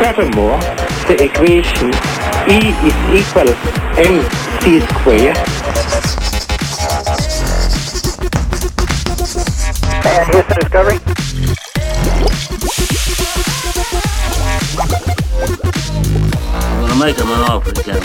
Furthermore, the equation E is equal mc squared. And here's the discovery. I'm gonna make him an offer again.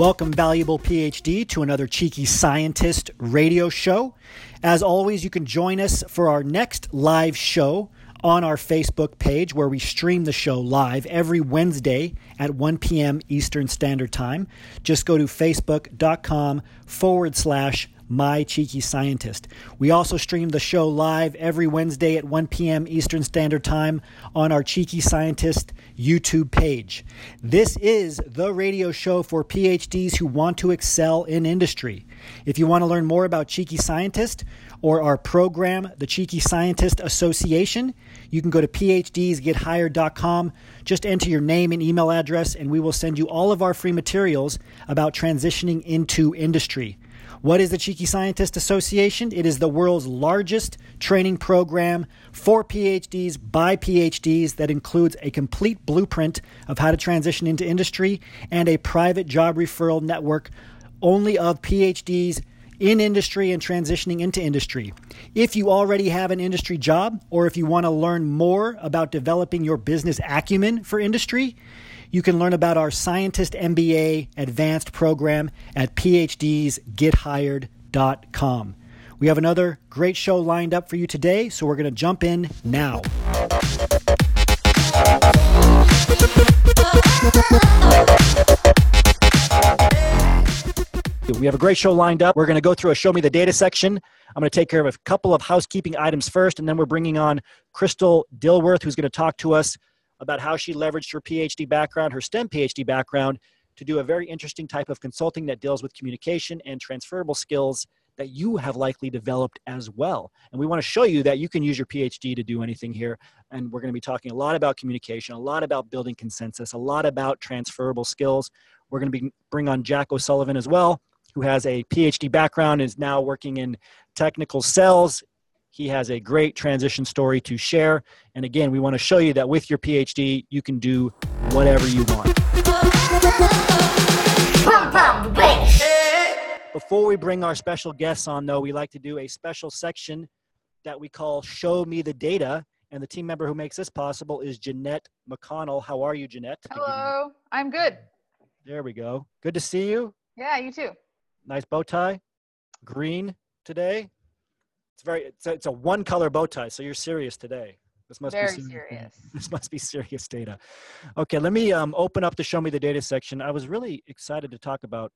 Welcome, valuable PhD, to another Cheeky Scientist radio show. As always, you can join us for our next live show on our Facebook page where we stream the show live every Wednesday at 1 p.m. Eastern Standard Time. Just go to facebook.com forward slash my Cheeky Scientist. We also stream the show live every Wednesday at 1 p.m. Eastern Standard Time on our Cheeky Scientist YouTube page. This is the radio show for PhDs who want to excel in industry. If you want to learn more about Cheeky Scientist or our program, the Cheeky Scientist Association, you can go to phdsgethired.com. Just enter your name and email address, and we will send you all of our free materials about transitioning into industry. What is the Cheeky Scientist Association? It is the world's largest training program for PhDs by PhDs that includes a complete blueprint of how to transition into industry and a private job referral network only of PhDs in industry and transitioning into industry. If you already have an industry job or if you want to learn more about developing your business acumen for industry, you can learn about our Scientist MBA advanced program at phdsgethired.com. We have another great show lined up for you today, so we're going to jump in now. We have a great show lined up. We're going to go through a show me the data section. I'm going to take care of a couple of housekeeping items first, and then we're bringing on Crystal Dilworth, who's going to talk to us about how she leveraged her PhD background, her STEM PhD background, to do a very interesting type of consulting that deals with communication and transferable skills that you have likely developed as well. And we want to show you that you can use your PhD to do anything here. And we're going to be talking a lot about communication, a lot about building consensus, a lot about transferable skills. We're going to be bring on Jack O'Sullivan as well, who has a PhD background, is now working in technical sales. He has a great transition story to share. And again, we want to show you that with your PhD, you can do whatever you want. Before we bring our special guests on, though, we like to do a special section that we call Show Me the Data. And the team member who makes this possible is Jeanette McConnell. How are you, Jeanette? Hello, I'm good. There we go. Good to see you. Yeah, you too. Nice bow tie. Green today. It's very it's a, it's a one color bow tie, so you're serious today. This must Very be serious. This must be serious data. Okay, let me um, open up the show me the data section. I was really excited to talk about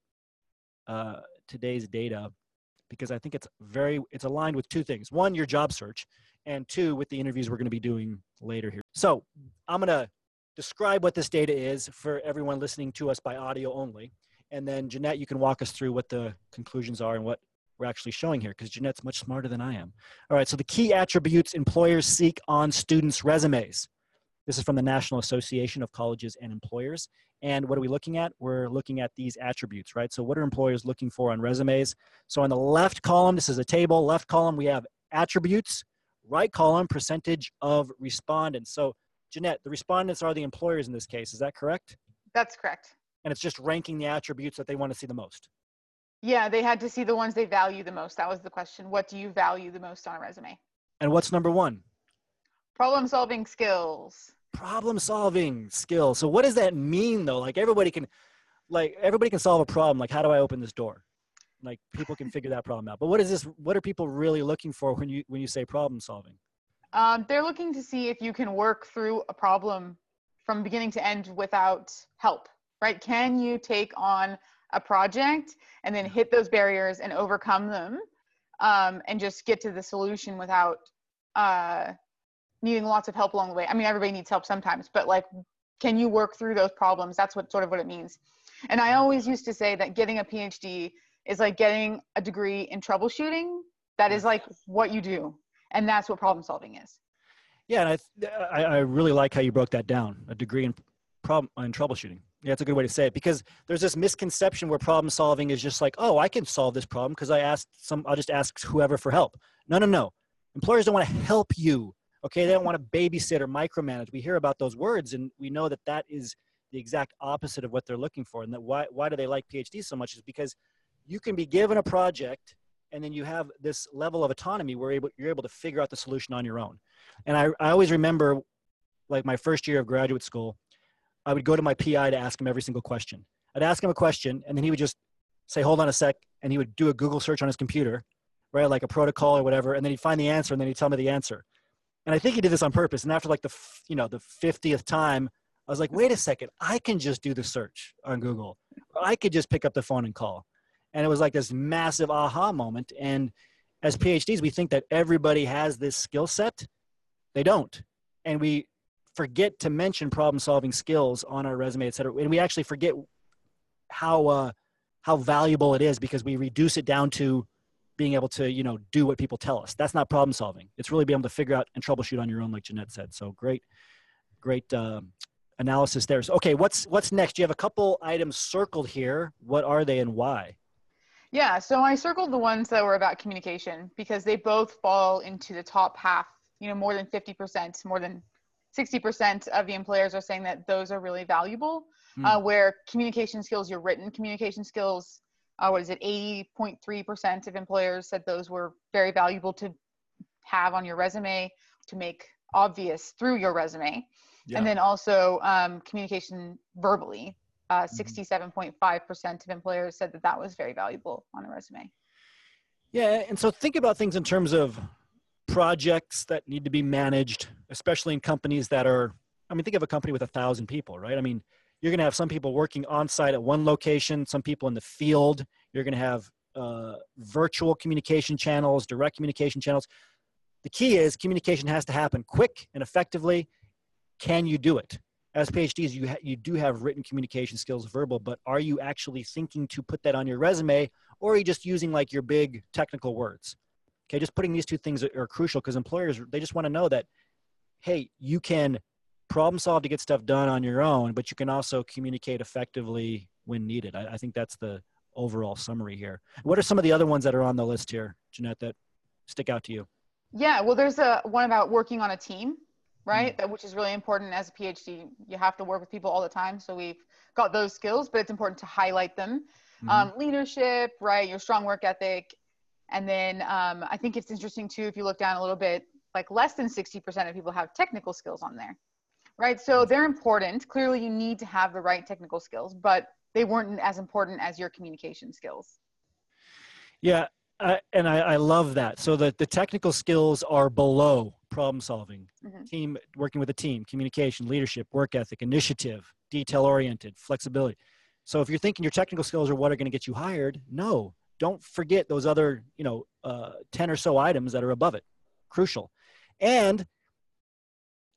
uh, today's data because I think it's very it's aligned with two things. One, your job search, and two, with the interviews we're going to be doing later here. So I'm going to describe what this data is for everyone listening to us by audio only, and then Jeanette, you can walk us through what the conclusions are and what we're actually showing here because Jeanette's much smarter than I am. All right, so the key attributes employers seek on students' resumes. This is from the National Association of Colleges and Employers. And what are we looking at? We're looking at these attributes, right? So, what are employers looking for on resumes? So, on the left column, this is a table. Left column, we have attributes. Right column, percentage of respondents. So, Jeanette, the respondents are the employers in this case. Is that correct? That's correct. And it's just ranking the attributes that they want to see the most. Yeah, they had to see the ones they value the most. That was the question. What do you value the most on a resume? And what's number one? Problem solving skills. problem solving skills. So what does that mean though? Like everybody can like everybody can solve a problem. Like how do I open this door? Like people can figure that problem out. But what is this what are people really looking for when you when you say problem solving? Um, they're looking to see if you can work through a problem from beginning to end without help, right? Can you take on a project and then hit those barriers and overcome them um, and just get to the solution without uh, needing lots of help along the way? I mean, everybody needs help sometimes, but like, can you work through those problems? That's what sort of what it means. And I always used to say that getting a PhD is like getting a degree in troubleshooting. That is like what you do. And that's what problem solving is. Yeah, and I, I I really like how you broke that down. A degree in problem in troubleshooting. Yeah, that's a good way to say it because there's this misconception where problem solving is just like, oh, I can solve this problem because I asked some, I'll just ask whoever for help. No, no, no. Employers don't want to help you. Okay, they don't want to babysit or micromanage. We hear about those words, and we know that that is the exact opposite of what they're looking for. And that why why do they like PhDs so much is because you can be given a project, and then you have this level of autonomy where able, you're able to figure out the solution on your own. And I, I always remember, like my first year of graduate school, I would go to my PI to ask him every single question. I'd ask him a question, and then he would just say, "Hold on a sec," and he would do a Google search on his computer, right, like a protocol or whatever, and then he'd find the answer, and then he'd tell me the answer. And I think he did this on purpose. And after like the you know the fiftieth time, I was like, "Wait a second, I can just do the search on Google. I could just pick up the phone and call." And it was like this massive aha moment. And as PhDs, we think that everybody has this skill set. They don't, and we forget to mention problem solving skills on our resume, et cetera. And we actually forget how, uh, how valuable it is because we reduce it down to being able to, you know, do what people tell us. That's not problem solving. It's really being able to figure out and troubleshoot on your own, like Jeanette said. So great, great uh, analysis there. So, okay, what's what's next? You have a couple items circled here. What are they and why? Yeah, so I circled the ones that were about communication because they both fall into the top half. You know, more than 50%, more than 60% of the employers are saying that those are really valuable. Hmm. Uh, where communication skills, your written communication skills, uh, what is it, 80.3% of employers said those were very valuable to have on your resume to make obvious through your resume. Yeah. And then also um, communication verbally. Uh, Mm-hmm. 67.5% of employers said that that was very valuable on a resume. Yeah, and so think about things in terms of projects that need to be managed, especially in companies that are. I mean, think of a company with a thousand people, right? I mean, you're going to have some people working on site at one location, some people in the field. You're going to have uh, virtual communication channels, direct communication channels. The key is communication has to happen quick and effectively. Can you do it? As PhDs, you ha- you do have written communication skills, verbal, but are you actually thinking to put that on your resume, or are you just using like your big technical words? Okay, just putting these two things are, crucial because employers they just want to know that, hey, you can problem solve to get stuff done on your own, but you can also communicate effectively when needed. I, I think that's the overall summary here. What are some of the other ones that are on the list here, Jeanette, that stick out to you? Yeah, well, there's a one about working on a team, right? That which is really important as a PhD. You have to work with people all the time, so we've got those skills, but it's important to highlight them. Mhm. Um, leadership, right? Your strong work ethic, and then um, I think it's interesting too if you look down a little bit. Like less than 60% of people have technical skills on there, right? So they're important. Clearly, you need to have the right technical skills, but they weren't as important as your communication skills. Yeah, I, and I, I love that. So the, the technical skills are below problem solving, Mhm. team working with a team, communication, leadership, work ethic, initiative, detail oriented, flexibility. So if you're thinking your technical skills are what are going to get you hired, no, don't forget those other you know uh, ten or so items that are above it, crucial. And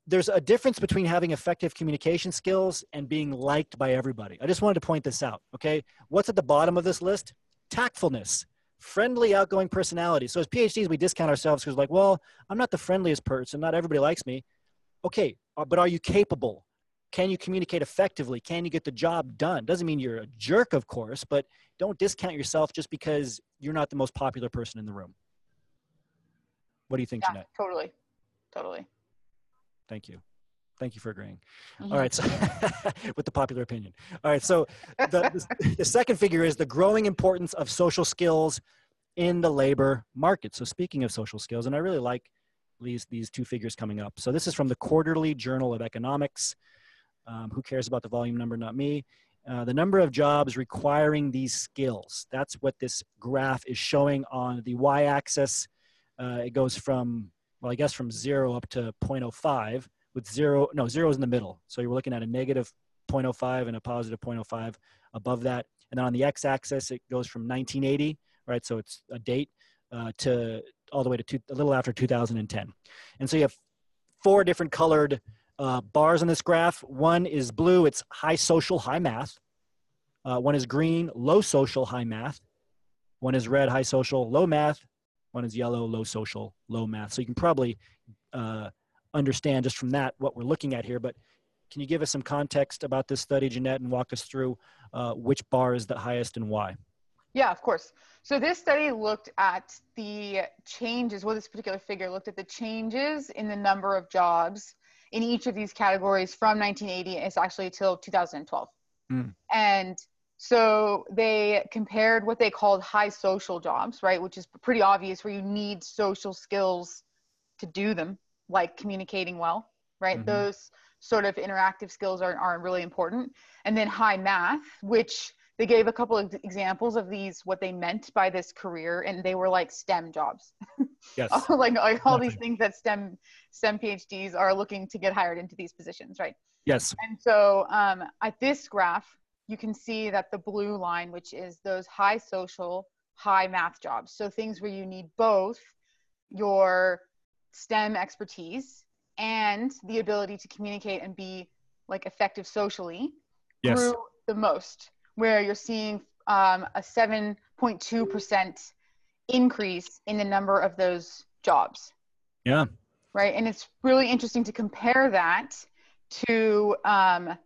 there's a difference between having effective communication skills and being liked by everybody. I just wanted to point this out. Okay, what's at the bottom of this list? Tactfulness friendly, outgoing personality. So as PhDs, we discount ourselves because like, well, I'm not the friendliest person. Not everybody likes me. Okay, uh, but are you capable? Can you communicate effectively? Can you get the job done? Doesn't mean you're a jerk, of course, but don't discount yourself just because you're not the most popular person in the room. What do you think, Yeah, Jeanette? totally, totally. Thank you. Thank you for agreeing. Mhm. All right, so with the popular opinion. All right, so the, the, the second figure is the growing importance of social skills in the labor market. So speaking of social skills, and I really like these these two figures coming up. So this is from the Quarterly Journal of Economics. Um, who cares about the volume number? Not me. Uh, the number of jobs requiring these skills. That's what this graph is showing on the y-axis. Uh, it goes from well, I guess from zero up to 0.05 with zero, no, zero is in the middle. So you're looking at a negative 0.05 and a positive 0.05 above that. And then on the x-axis, it goes from 1980, right? So it's a date uh, to all the way to two, a little after 2010. And so you have four different colored uh, bars on this graph. One is blue, it's high social, high math. Uh, one is green, low social, high math. One is red, high social, low math. One is yellow, low social, low math. So you can probably uh, understand just from that what we're looking at here. But can you give us some context about this study, Jeanette, and walk us through uh, which bar is the highest and why? Yeah, of course. So this study looked at the changes, well, this particular figure looked at the changes in the number of jobs in each of these categories from 1980, it's actually till 2012. Mm. And so they compared what they called high social jobs, right, which is pretty obvious where you need social skills to do them, like communicating well, right? Mm-hmm. Those sort of interactive skills are, are really important. And then high math, which they gave a couple of examples of these, what they meant by this career, and they were like STEM jobs. Yes. like, like all these things that STEM STEM PhDs are looking to get hired into these positions, right? Yes. And so um, at this graph, you can see that the blue line, which is those high social, high math jobs. So things where you need both your STEM expertise and the ability to communicate and be like effective socially yes. grew the most, where you're seeing um, a 7.2% increase in the number of those jobs. Yeah. Right. And it's really interesting to compare that to um,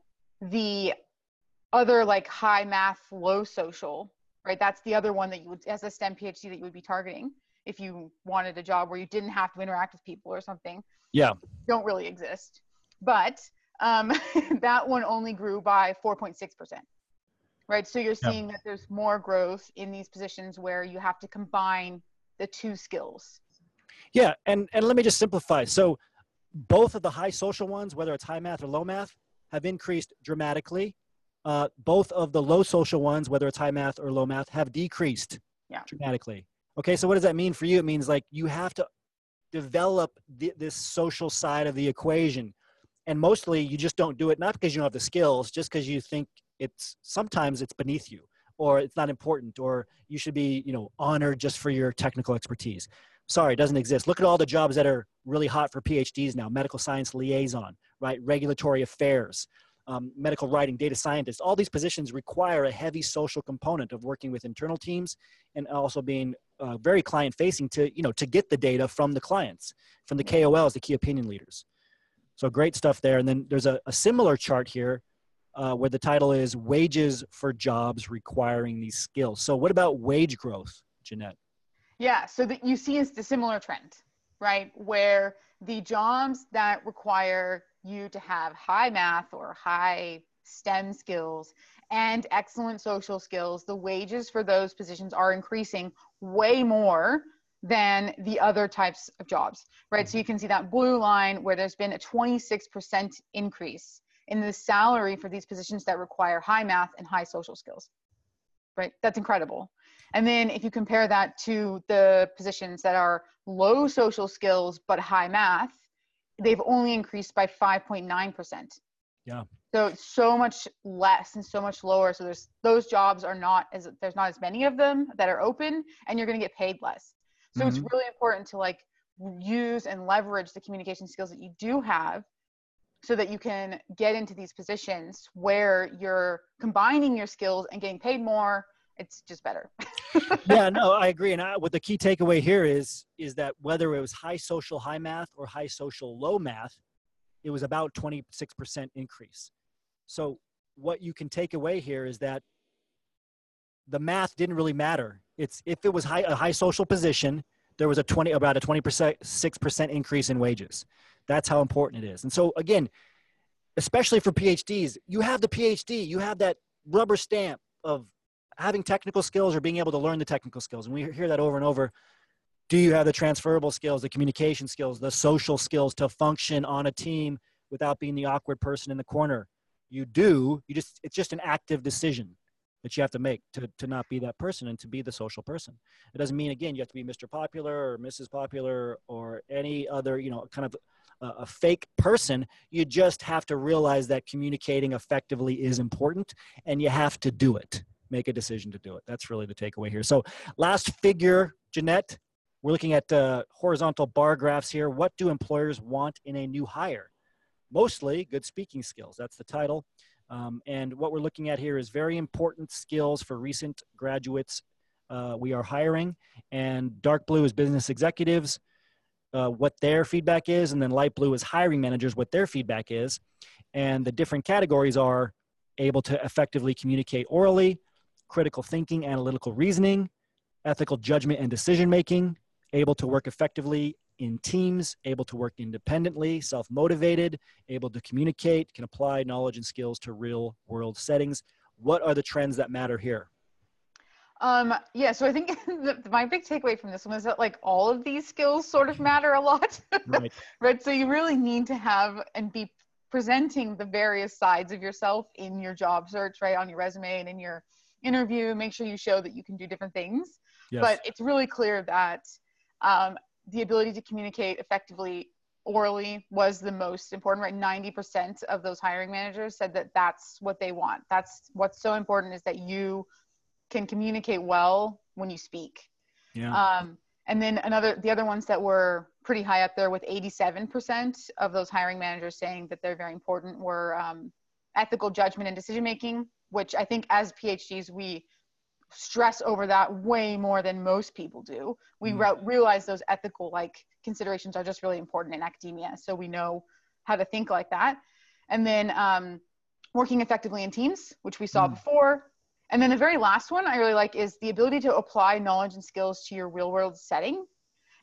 the other like high math, low social, right? That's the other one that you would, as a STEM PhD, that you would be targeting if you wanted a job where you didn't have to interact with people or something. Yeah. Don't really exist. But um, that one only grew by 4.6%. Right. So you're seeing yeah. that there's more growth in these positions where you have to combine the two skills. Yeah. And, and let me just simplify. So both of the high social ones, whether it's high math or low math, have increased dramatically uh, both of the low social ones, whether it's high math or low math, have decreased yeah. dramatically. Okay, so what does that mean for you? It means like you have to develop the, this social side of the equation. And mostly you just don't do it, not because you don't have the skills, just because you think it's sometimes it's beneath you or it's not important or you should be, you know, honored just for your technical expertise. Sorry, it doesn't exist. Look at all the jobs that are really hot for PhDs now medical science liaison, right? Regulatory affairs, um, medical writing, data scientists, all these positions require a heavy social component of working with internal teams and also being uh, very client facing to, you know, to get the data from the clients, from the KOLs, the key opinion leaders. So great stuff there. And then there's a, a similar chart here uh, where the title is wages for jobs requiring these skills. So what about wage growth, Jeanette? Yeah, so that you see is the similar trend, right? Where the jobs that require you to have high math or high STEM skills and excellent social skills, the wages for those positions are increasing way more than the other types of jobs, right? So you can see that blue line where there's been a 26% increase in the salary for these positions that require high math and high social skills, right? That's incredible. And then if you compare that to the positions that are low social skills but high math, they've only increased by 5.9%. Yeah. So it's so much less and so much lower. So there's those jobs are not as there's not as many of them that are open and you're going to get paid less. So mm-hmm. it's really important to like use and leverage the communication skills that you do have so that you can get into these positions where you're combining your skills and getting paid more it's just better. yeah, no, I agree. And I, what the key takeaway here is is that whether it was high social high math or high social low math, it was about 26% increase. So what you can take away here is that the math didn't really matter. It's if it was high, a high social position, there was a 20 about a 20% 6% increase in wages. That's how important it is. And so again, especially for PhDs, you have the PhD, you have that rubber stamp of having technical skills or being able to learn the technical skills. And we hear that over and over. Do you have the transferable skills, the communication skills, the social skills to function on a team without being the awkward person in the corner? You do. You just it's just an active decision that you have to make to, to not be that person and to be the social person. It doesn't mean again you have to be Mr. Popular or Mrs. Popular or any other, you know, kind of a, fake person. You just have to realize that communicating effectively is important and you have to do it make a decision to do it. That's really the takeaway here. So, last figure, Jeanette, we're looking at uh, horizontal bar graphs here. What do employers want in a new hire? Mostly good speaking skills. That's the title. Um, and what we're looking at here is very important skills for recent graduates uh, we are hiring. And dark blue is business executives, uh, what their feedback is, and then light blue is hiring managers, what their feedback is. And the different categories are able to effectively communicate orally, critical thinking, analytical reasoning, ethical judgment and decision making, able to work effectively in teams, able to work independently, self motivated, able to communicate, can apply knowledge and skills to real world settings. What are the trends that matter here? Um, yeah, so I think the, my big takeaway from this one is that like all of these skills sort of matter a lot, Right. right? So you really need to have and be presenting the various sides of yourself in your job search, right, on your resume and in your interview. Make sure you show that you can do different things. Yes. But it's really clear that um, the ability to communicate effectively orally was the most important right 90% of those hiring managers said that that's what they want that's what's so important is that you can communicate well when you speak yeah. um, and then another the other ones that were pretty high up there with 87% of those hiring managers saying that they're very important were um, ethical judgment and decision making which i think as phds we stress over that way more than most people do we Mm. re- realize those ethical like considerations are just really important in academia so we know how to think like that and then um, working effectively in teams which we saw Mm. before and then the very last one i really like is the ability to apply knowledge and skills to your real world setting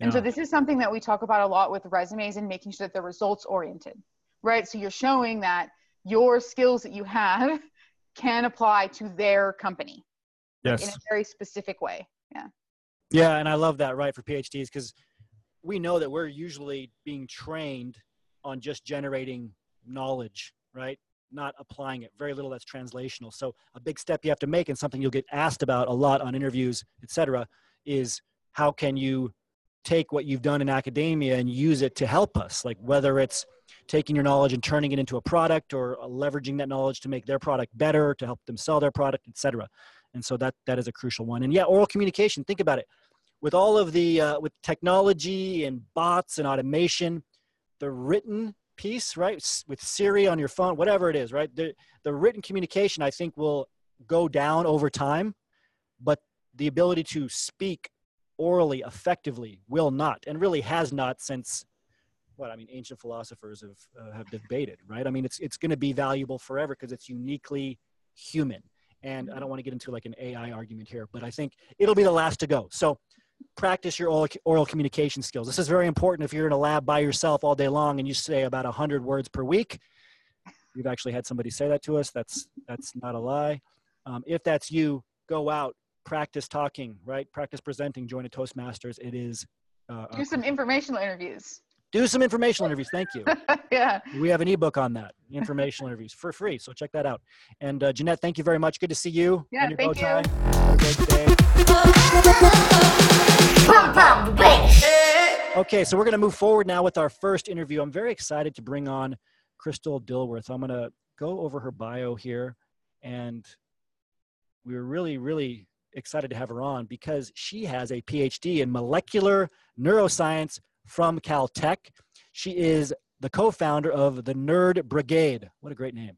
and so this is something that we talk about a lot with resumes and making sure that they're results oriented right so you're showing that your skills that you have can apply to their company yes. in a very specific way Yeah. Yeah, and I love that, right, for PhDs, because we know that we're usually being trained on just generating knowledge, right? Not applying it. Very little that's translational. So a big step you have to make, and something you'll get asked about a lot on interviews, et cetera, is how can you take what you've done in academia and use it to help us? Like whether it's taking your knowledge and turning it into a product or leveraging that knowledge to make their product better, to help them sell their product, et cetera and so that that is a crucial one and yeah oral communication think about it with all of the uh, with technology and bots and automation the written piece right with siri on your phone whatever it is right? The, the written communication i think will go down over time but the ability to speak orally effectively will not and really has not since what i mean ancient philosophers have uh, have debated right? I mean it's it's going to be valuable forever because it's uniquely human. And I don't want to get into like an AI argument here, but I think it'll be the last to go. So practice your oral, oral communication skills. This is very important if you're in a lab by yourself all day long and you say about 100 words per week. We've actually had somebody say that to us. That's that's not a lie. Um, if that's you, go out, practice talking, right? Practice presenting. Join a Toastmasters. It is. Uh, do some informational interviews do some informational interviews. Thank you. yeah We have an ebook on that, informational interviews for free. So check that out. And uh, Jeanette, thank you very much. Good to see you. Yeah, thank bow you. Okay, so we're going to move forward now with our first interview. I'm very excited to bring on Crystal Dilworth. I'm going to go over her bio here, and we're really, really excited to have her on because she has a PhD in molecular neuroscience from Caltech. She is the co-founder of the Nerd Brigade. What a great name!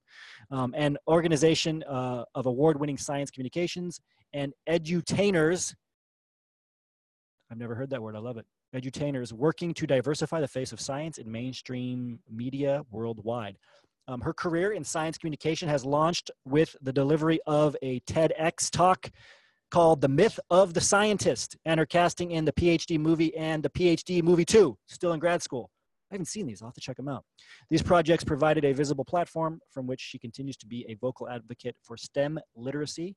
Um, an organization uh, of award-winning science communications and edutainers. I've never heard that word. I love it. Edutainers working to diversify the face of science in mainstream media worldwide. Um, her career in science communication has launched with the delivery of a TEDx talk called The Myth of the Scientist and her casting in the PhD movie and the PhD movie 2, still in grad school. I haven't seen these. I'll have to check them out. These projects provided a visible platform from which she continues to be a vocal advocate for STEM literacy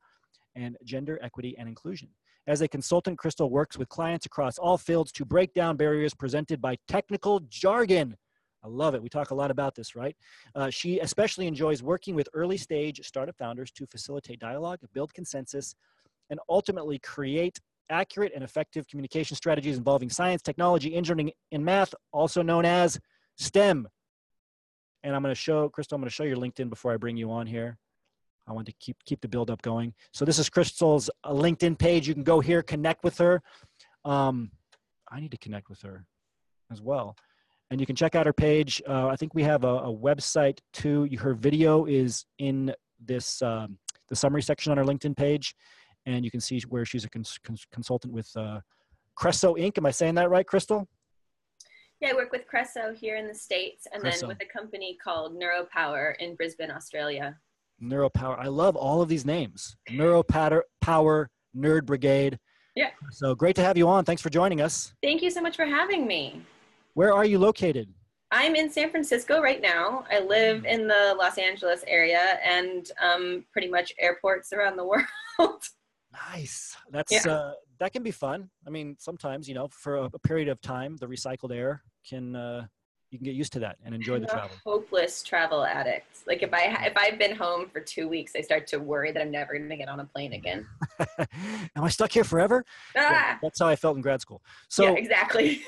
and gender equity and inclusion. As a consultant, Crystal works with clients across all fields to break down barriers presented by technical jargon. I love it. We talk a lot about this, right? Uh, she especially enjoys working with early stage startup founders to facilitate dialogue, build consensus, and ultimately create accurate and effective communication strategies involving science, technology, engineering, and math, also known as STEM. And I'm going to show, Crystal, I'm going to show your LinkedIn before I bring you on here. I want to keep keep the build up going. So this is Crystal's uh, LinkedIn page. You can go here, connect with her. Um, I need to connect with her as well. And you can check out her page. Uh, I think we have a, a website too. Her video is in this um, the summary section on our LinkedIn page, and you can see where she's a cons- cons- consultant with uh, Cresso Inc. Am I saying that right, Crystal? Yeah, I work with Cresso here in the States and Cresso. then with a company called Neuropower in Brisbane, Australia. Neuropower. I love all of these names. Neuropower, Power, Nerd Brigade. Yeah. So great to have you on. Thanks for joining us. Thank you so much for having me. Where are you located? I'm in San Francisco right now. I live in the Los Angeles area and um, pretty much airports around the world. Nice. That's Yeah. uh, that can be fun. I mean, sometimes you know, for a, a period of time, the recycled air can uh, you can get used to that and enjoy the I'm a travel. hopeless travel addict. Like if I if I've been home for two weeks, I start to worry that I'm never going to get on a plane again. Am I stuck here forever? Yeah, Ah, that's how I felt in grad school. So, yeah, exactly.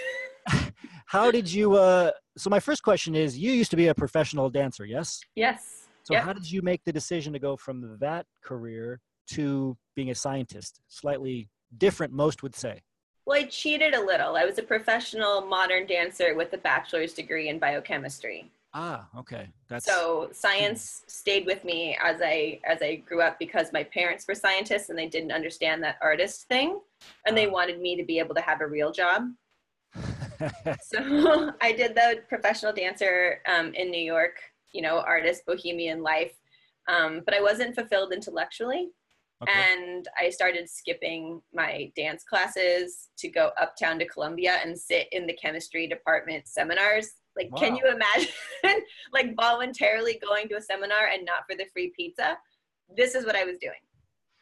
how did you? Uh, so, my first question is: You used to be a professional dancer, yes? yes. So, Yep. how did you make the decision to go from that career to being a scientist? Slightly different, most would say. Well, I cheated a little. I was a professional modern dancer with a bachelor's degree in biochemistry. Ah, okay. That's So science stayed with me as I as I grew up because my parents were scientists and they didn't understand that artist thing, and they Ah. wanted me to be able to have a real job. So I did the professional dancer um, in New York, you know, artist, bohemian life, um, but I wasn't fulfilled intellectually. Okay. And I started skipping my dance classes to go uptown to Columbia and sit in the chemistry department seminars. Like, can you imagine, like, voluntarily going to a seminar and not for the free pizza? This is what I was doing.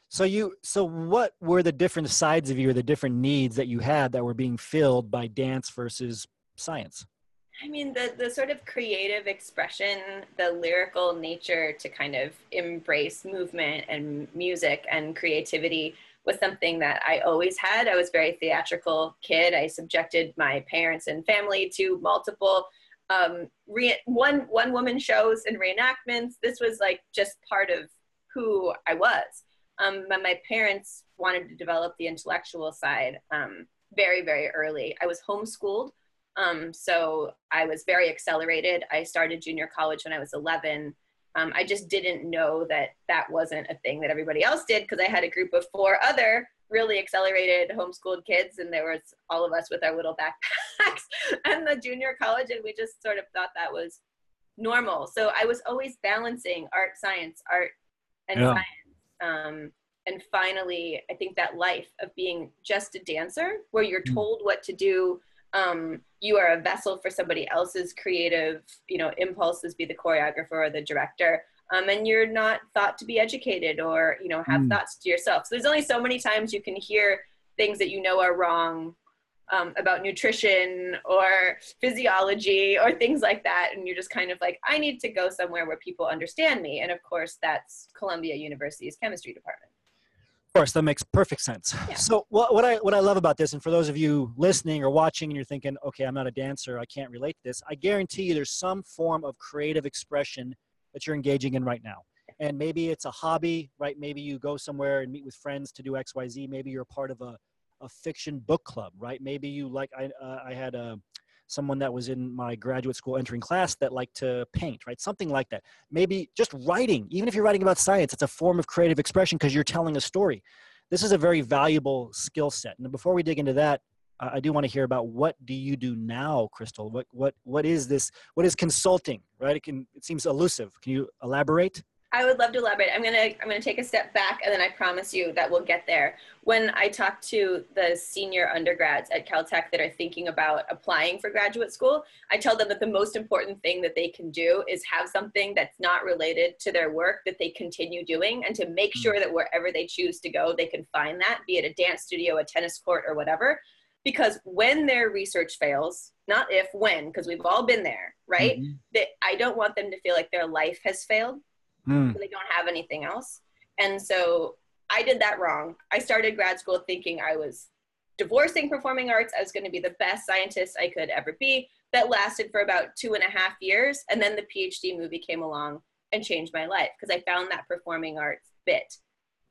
So you, so what were the different sides of you, or the different needs that you had that were being filled by dance versus science? I mean, the, the sort of creative expression, the lyrical nature to kind of embrace movement and music and creativity was something that I always had. I was very theatrical kid. I subjected my parents and family to multiple um, re- one one woman shows and reenactments. This was like just part of who I was. Um, but my parents wanted to develop the intellectual side um, very very early. I was homeschooled. Um, so I was very accelerated. I started junior college when I was 11. Um, I just didn't know that that wasn't a thing that everybody else did because I had a group of four other really accelerated homeschooled kids, and there was all of us with our little backpacks and the junior college, and we just sort of thought that was normal. So I was always balancing art, science, art, and Yeah. science. Um, and finally, I think that life of being just a dancer, where you're Mm. told what to do, um, you are a vessel for somebody else's creative, you know, impulses, be the choreographer or the director, um, and you're not thought to be educated or you know have Mm. thoughts to yourself. So there's only so many times you can hear things that you know are wrong um, about nutrition or physiology or things like that, and you're just kind of like, I need to go somewhere where people understand me, and of course that's Columbia University's chemistry department. Of course, that makes perfect sense. Yeah. So what, what I what I love about this, and for those of you listening or watching, and you're thinking, okay, I'm not a dancer, I can't relate to this. I guarantee you, there's some form of creative expression that you're engaging in right now. And maybe it's a hobby, right? Maybe you go somewhere and meet with friends to do X, Y, Z. Maybe you're part of a, a fiction book club, right? Maybe you like I uh, I had a someone that was in my graduate school entering class that liked to paint, right? Something like that. Maybe just writing, even if you're writing about science, it's a form of creative expression because you're telling a story. This is a very valuable skill set. And before we dig into that, I do want to hear about what do you do now, Crystal? What what what is this? What is consulting? Right? It can it seems elusive. Can you elaborate? I would love to elaborate. I'm gonna I'm gonna take a step back, and then I promise you that we'll get there. When I talk to the senior undergrads at Caltech that are thinking about applying for graduate school, I tell them that the most important thing that they can do is have something that's not related to their work that they continue doing, and to make sure that wherever they choose to go, they can find that, be it a dance studio, a tennis court, or whatever. Because when their research fails, not if, when, because we've all been there, right? Mhm. That I don't want them to feel like their life has failed Mm. they don't have anything else. And so I did that wrong. I started grad school thinking I was divorcing performing arts. I was going to be the best scientist I could ever be. That lasted for about two and a half years. And then the PhD movie came along and changed my life because I found that performing arts bit.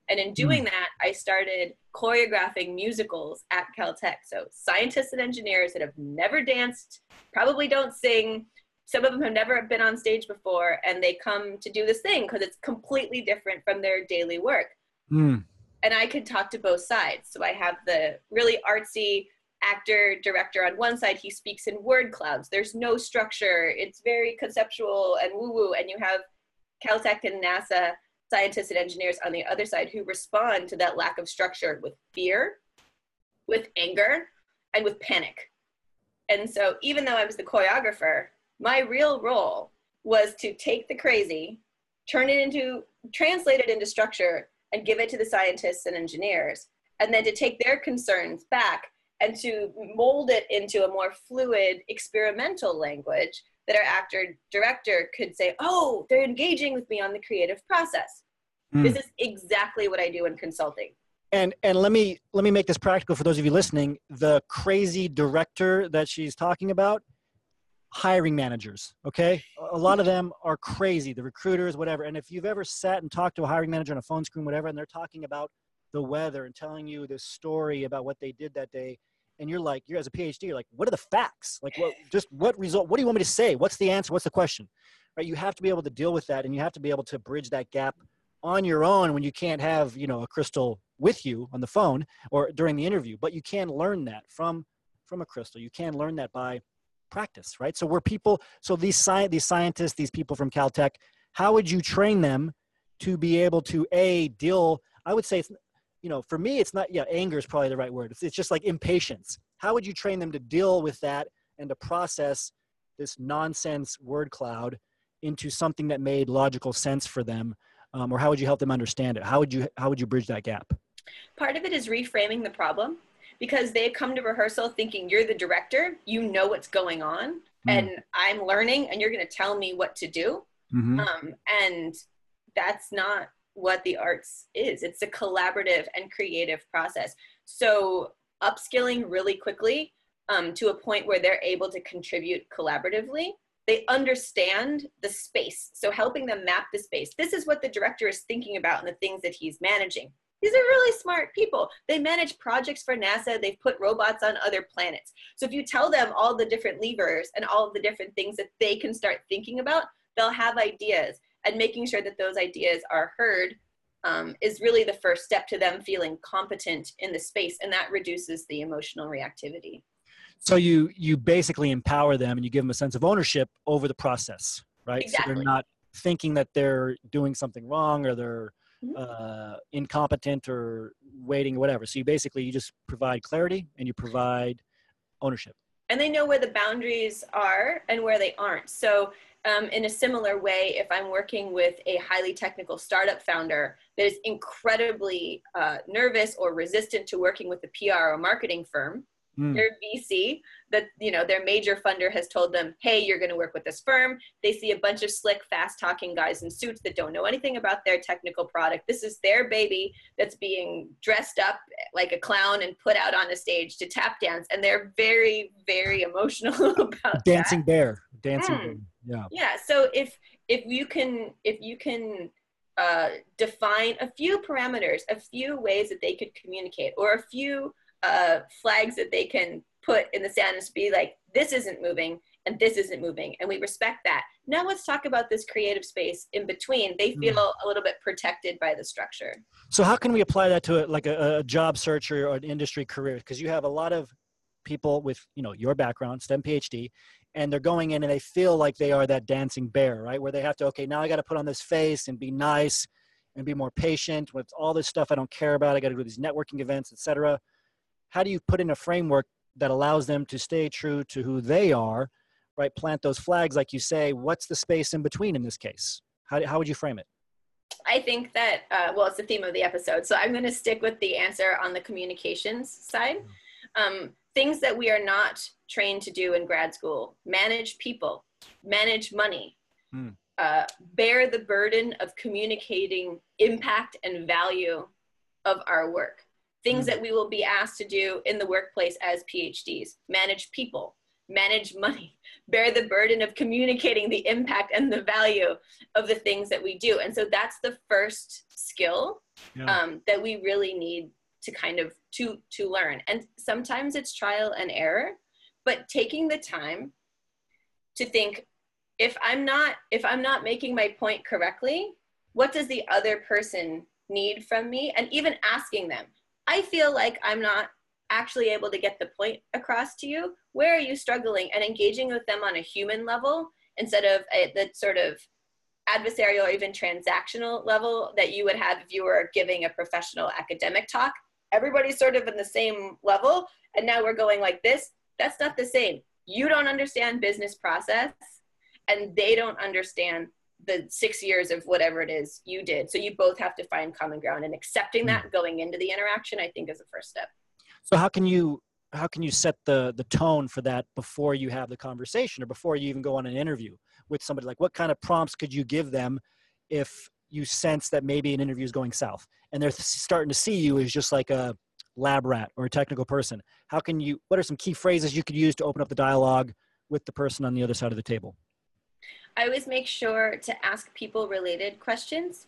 And in doing that, I started choreographing musicals at Caltech. So scientists and engineers that have never danced, probably don't sing, some of them have never been on stage before and they come to do this thing because it's completely different from their daily work. Mm. and i can talk to both sides. So i have the really artsy actor director on one side he speaks in word clouds. There's no structure. It's very conceptual and woo woo and you have caltech and nasa scientists and engineers on the other side who respond to that lack of structure with fear with anger and with panic. And so even though i was the choreographer my real role was to take the crazy turn it into translate it into structure and give it to the scientists and engineers and then to take their concerns back and to mold it into a more fluid experimental language that our actor director could say oh they're engaging with me on the creative process. Mm. this is exactly what i do in consulting. And and let me let me make this practical for those of you listening. The crazy director that she's talking about hiring managers okay? A lot of them are crazy the recruiters whatever and if you've ever sat and talked to a hiring manager on a phone screen whatever and they're talking about the weather and telling you this story about what they did that day and you're like you're as a phd you're like what are the facts? Like what just what result what do you want me to say? What's the answer? What's the question? Right? You have to be able to deal with that and you have to be able to bridge that gap on your own when you can't have you know a crystal with you on the phone or during the interview but you can learn that from from a crystal. You can learn that by practice right? So we're people so these sci- these scientists these people from caltech how would you train them to be able to a deal i would say you know for me it's not yeah anger is probably the right word. It's, it's just like impatience. How would you train them to deal with that and to process this nonsense word cloud into something that made logical sense for them? Um, or how would you help them understand it? How would you how would you bridge that gap? Part of it is reframing the problem because they come to rehearsal thinking you're the director, you know what's going on, mm. and I'm learning, and you're going to tell me what to do. Mm-hmm. Um, and that's not what the arts is. It's a collaborative and creative process. So upskilling really quickly um, to a point where they're able to contribute collaboratively. They understand the space. So helping them map the space. This is what the director is thinking about and the things that he's managing. These are really smart people. They manage projects for NASA. They've put robots on other planets. So if you tell them all the different levers and all of the different things that they can start thinking about, they'll have ideas. And making sure that those ideas are heard um, is really the first step to them feeling competent in the space, and that reduces the emotional reactivity. So you you basically empower them and you give them a sense of ownership over the process, right? Exactly. So they're not thinking that they're doing something wrong or they're. Uh, incompetent or waiting or whatever. So you basically you just provide clarity and you provide ownership. And they know where the boundaries are and where they aren't. So um, in a similar way, if I'm working with a highly technical startup founder that is incredibly uh, nervous or resistant to working with a PR or marketing firm, mm. their VC, that you know their major funder has told them, "Hey, you're going to work with this firm." They see a bunch of slick, fast-talking guys in suits that don't know anything about their technical product. This is their baby that's being dressed up like a clown and put out on a stage to tap dance, and they're very, very emotional about dancing that. bear, dancing. Mm. Bear. Yeah. Yeah. So if if you can if you can uh, define a few parameters, a few ways that they could communicate, or a few uh, flags that they can put in the sand and be like, this isn't moving and this isn't moving. And we respect that. Now let's talk about this creative space in between. They hmm. feel mm. a little bit protected by the structure. So how can we apply that to a, like a, a job search or, or an industry career? Because you have a lot of people with, you know, your background, STEM PhD, and they're going in and they feel like they are that dancing bear, right? Where they have to, okay, now I got to put on this face and be nice and be more patient with all this stuff I don't care about. I got to do these networking events, etc how do you put in a framework that allows them to stay true to who they are right? Plant those flags like you say what's the space in between in this case? How, how would you frame it? I think that uh, well it's the theme of the episode so i'm going to stick with the answer on the communications side. Um, things that we are not trained to do in grad school manage people manage money hmm. uh, bear the burden of communicating impact and value of our work things mm. that we will be asked to do in the workplace as PhDs manage people, manage money, bear the burden of communicating the impact and the value of the things that we do. And so that's the first skill yeah. um, that we really need to kind of to to learn and sometimes it's trial and error but taking the time to think if i'm not if i'm not making my point correctly what does the other person need from me and even asking them I feel like I'm not actually able to get the point across to you? Where are you struggling? And engaging with them on a human level instead of a, the sort of adversarial or even transactional level that you would have if you were giving a professional academic talk. Everybody's sort of in the same level, and now we're going like this. That's not the same. You don't understand business process, and they don't understand the six years of whatever it is you did. So you both have to find common ground, and accepting that hmm. going into the interaction, I think, is the first step. So how can you how can you set the the tone for that before you have the conversation or before you even go on an interview with somebody like what kind of prompts could you give them if you sense that maybe an interview is going south and they're starting to see you as just like a lab rat or a technical person how can you what are some key phrases you could use to open up the dialogue with the person on the other side of the table i always make sure to ask people related questions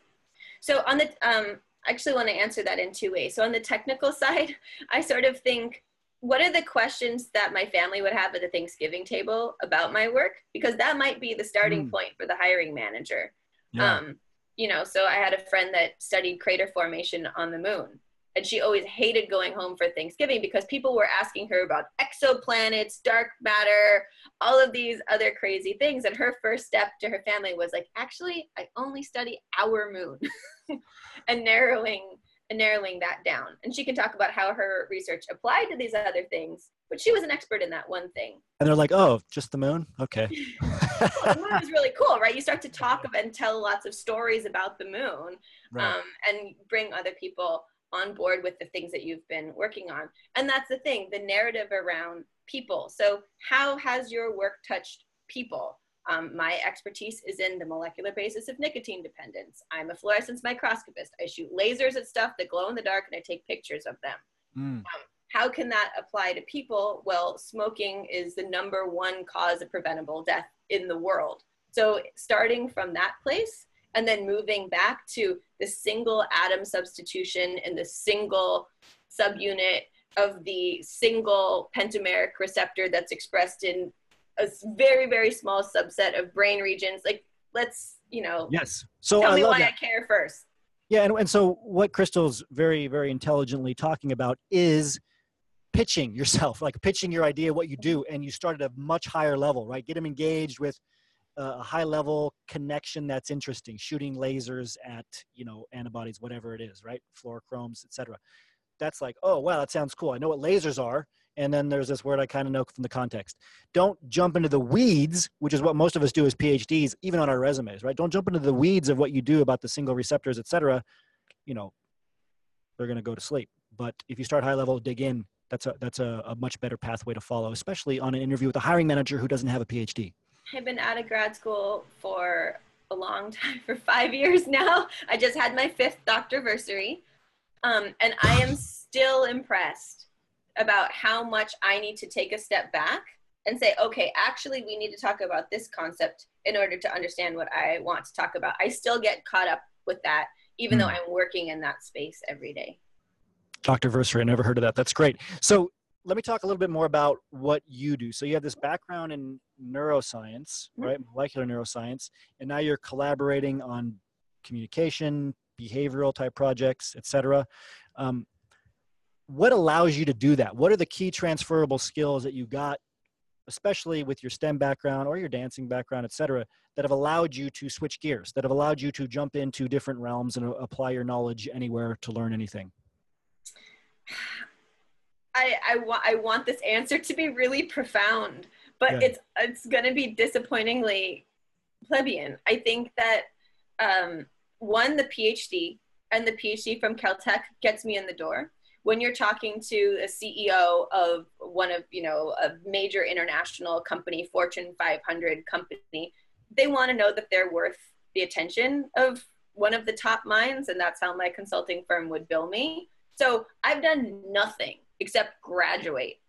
so on the um, I actually want to answer that in two ways. So on the technical side, I sort of think what are the questions that my family would have at the Thanksgiving table about my work? Because that might be the starting mm. point for the hiring manager. Yeah. Um, you know, so I had a friend that studied crater formation on the moon. And she always hated going home for Thanksgiving because people were asking her about exoplanets, dark matter, all of these other crazy things. And her first step to her family was like, actually, I only study our moon and narrowing and narrowing that down. And she can talk about how her research applied to these other things, but she was an expert in that one thing. And they're like, oh, just the moon? Okay. the moon is really cool, right? You start to talk and tell lots of stories about the moon right. um, and bring other people on board with the things that you've been working on. And that's the thing, the narrative around people. So, how has your work touched people? Um, my expertise is in the molecular basis of nicotine dependence. I'm a fluorescence microscopist. I shoot lasers at stuff that glow in the dark and I take pictures of them. Mm. Um, how can that apply to people? Well, smoking is the number one cause of preventable death in the world. So, starting from that place and then moving back to the single atom substitution and the single subunit of the single pentameric receptor that's expressed in a very very small subset of brain regions. Like let's you know yes. So tell I me why that. i care first. Yeah and, and so what crystal's very very intelligently talking about is pitching yourself like pitching your idea what you do and you start at a much higher level right? Get them engaged with a high level connection that's interesting shooting lasers at you know antibodies whatever it is right fluorochromes etc that's like oh wow that sounds cool i know what lasers are and then there's this word I kind of know from the context. Don't jump into the weeds, which is what most of us do as PhDs, even on our resumes, right? Don't jump into the weeds of what you do about the single receptors, etc. You know, they're going to go to sleep. But if you start high level, dig in. That's a that's a, a much better pathway to follow, especially on an interview with a hiring manager who doesn't have a PhD. I've been out of grad school for a long time, for five years now. I just had my fifth doctorversary, um, and I am still impressed about how much I need to take a step back and say, okay, actually, we need to talk about this concept in order to understand what I want to talk about. I still get caught up with that, even mm. though hmm. I'm working in that space every day. doctorversary, I never heard of that. That's great. So let me talk a little bit more about what you do. So you have this background in neuroscience, mm-hmm. right? Molecular neuroscience, and now you're collaborating on communication, behavioral type projects, etc. Um, what allows you to do that? What are the key transferable skills that you got, especially with your STEM background or your dancing background, et cetera, that have allowed you to switch gears, that have allowed you to jump into different realms and apply your knowledge anywhere to learn anything? I, I, wa- I want this answer to be really profound, but yeah. it's, it's going to be disappointingly plebeian. I think that um, one, the PhD and the PhD from Caltech gets me in the door when you're talking to a CEO of one of, you know, a major international company, Fortune 500 company, they want to know that they're worth the attention of one of the top minds, and that's how my consulting firm would bill me. So I've done nothing except graduate,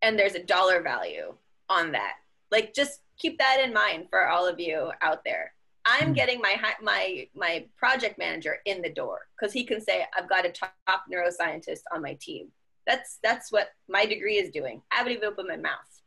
and there's a dollar value on that. Like, just keep that in mind for all of you out there. I'm hmm. getting my my my project manager in the door because he can say I've got a top, neuroscientist on my team. That's that's what my degree is doing. I haven't even opened my mouth.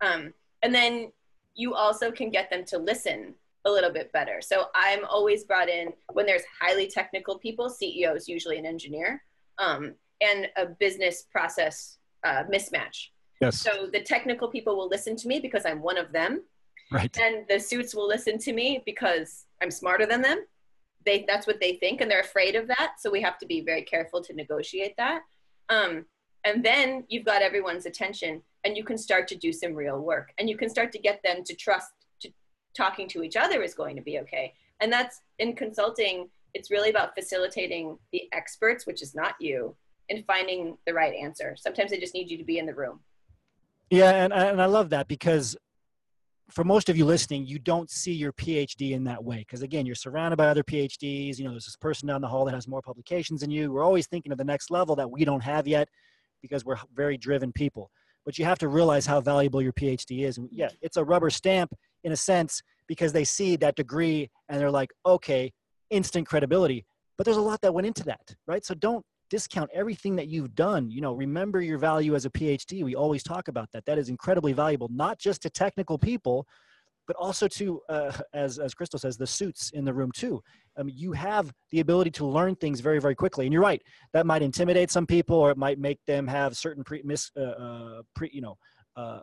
Um, and then you also can get them to listen a little bit better. So I'm always brought in when there's highly technical people. CEO is usually an engineer um, and a business process uh, mismatch. Yes. So the technical people will listen to me because I'm one of them, Right. and the suits will listen to me because I'm smarter than them. They that's what they think, and they're afraid of that. So we have to be very careful to negotiate that. Um, and then you've got everyone's attention, and you can start to do some real work, and you can start to get them to trust to talking to each other is going to be okay. And that's in consulting. It's really about facilitating the experts, which is not you, and finding the right answer. Sometimes they just need you to be in the room. Yeah, and and I love that because for most of you listening, you don't see your PhD in that way because again, you're surrounded by other PhDs. You know, there's this person down the hall that has more publications than you. We're always thinking of the next level that we don't have yet because we're very driven people. But you have to realize how valuable your PhD is. And yeah, it's a rubber stamp in a sense because they see that degree and they're like, okay, instant credibility. But there's a lot that went into that, right? So don't discount everything that you've done. You know, remember your value as a PhD. We always talk about that. That is incredibly valuable, not just to technical people, but also to, uh, as as Crystal says, the suits in the room too. Um, you have the ability to learn things very very quickly, and you're right. That might intimidate some people, or it might make them have certain pre, mis, uh, uh, pre you know. Uh,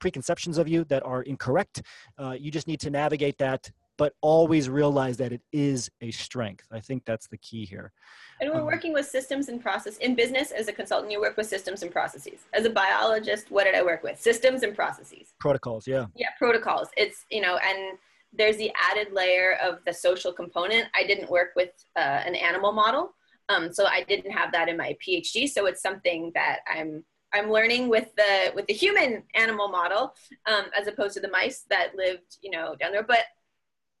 preconceptions of you that are incorrect uh, you just need to navigate that but always realize that it is a strength i think that's the key here And we're Um, working with systems and process in business as a consultant. You work with systems and processes. As a biologist, what did I work with? Systems and processes. protocols yeah Yeah, protocols. It's you know, and there's the added layer of the social component. I didn't work with uh, an animal model, um, so I didn't have that in my PhD. So it's something that I'm I'm learning with the with the human animal model um, as opposed to the mice that lived you know down there. But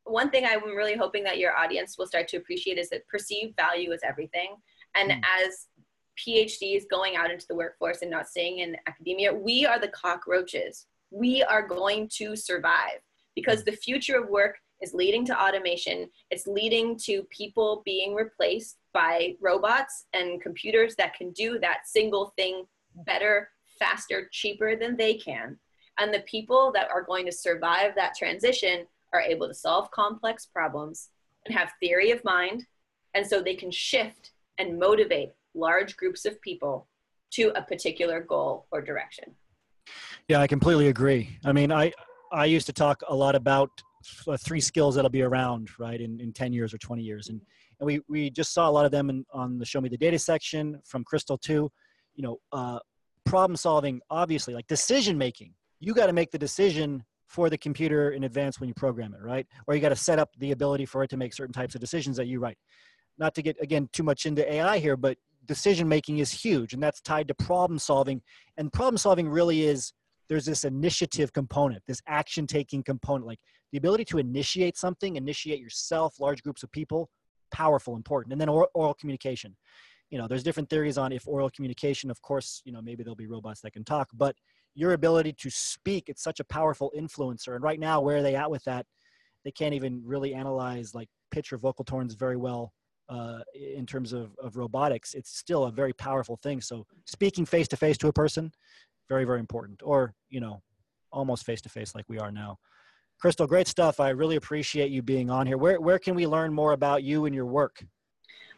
one thing I'm really hoping that your audience will start to appreciate is that perceived value is everything. And Mm. as PhDs going out into the workforce and not staying in academia, we are the cockroaches. We are going to survive because the future of work is leading to automation. It's leading to people being replaced by robots and computers that can do that single thing better, faster, cheaper than they can. And the people that are going to survive that transition are able to solve complex problems and have theory of mind. And so they can shift and motivate large groups of people to a particular goal or direction. Yeah, I completely agree. I mean, I I used to talk a lot about three skills that'll be around, right, in, in 10 years or 20 years. And, and we, we just saw a lot of them in, on the Show Me the Data section from Crystal too. You know, uh, problem solving, obviously, like decision making. You got to make the decision for the computer in advance when you program it, right? Or you got to set up the ability for it to make certain types of decisions that you write. Not to get, again, too much into AI here, but decision making is huge and that's tied to problem solving. And problem solving really is there's this initiative component, this action taking component, like the ability to initiate something, initiate yourself, large groups of people, powerful, important. And then oral, communication. You know, there's different theories on if oral communication, of course, you know, maybe there'll be robots that can talk, but your ability to speak, it's such a powerful influencer. And right now, where are they at with that? They can't even really analyze like pitch or vocal tones very well uh, in terms of, of robotics. It's still a very powerful thing. So speaking face to face to a person, very very important or you know almost face to face like we are now crystal great stuff i really appreciate you being on here where, where can we learn more about you and your work